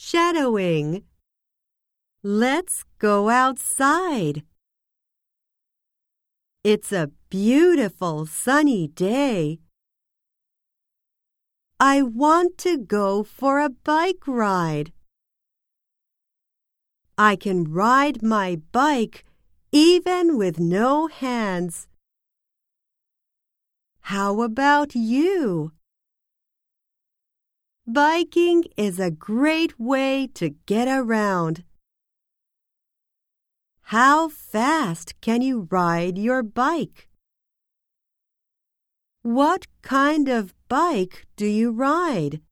Shadowing. Let's go outside. It's a beautiful sunny day. I want to go for a bike ride. I can ride my bike even with no hands. How about you? Biking is a great way to get around. How fast can you ride your bike? What kind of bike do you ride?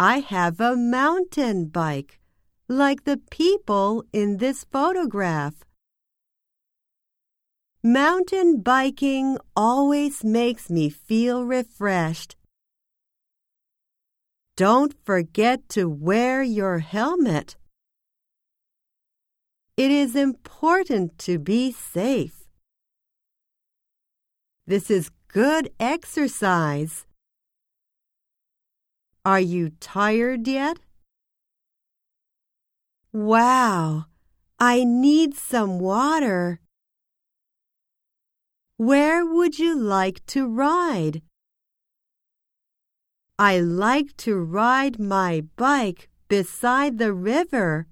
I have a mountain bike, like the people in this photograph. Mountain biking always makes me feel refreshed. Don't forget to wear your helmet. It is important to be safe. This is good exercise. Are you tired yet? Wow, I need some water. Where would you like to ride? I like to ride my bike beside the river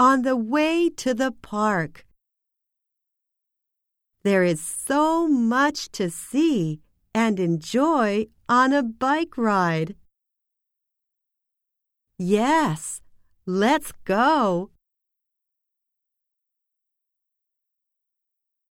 on the way to the park. There is so much to see and enjoy on a bike ride. Yes, let's go.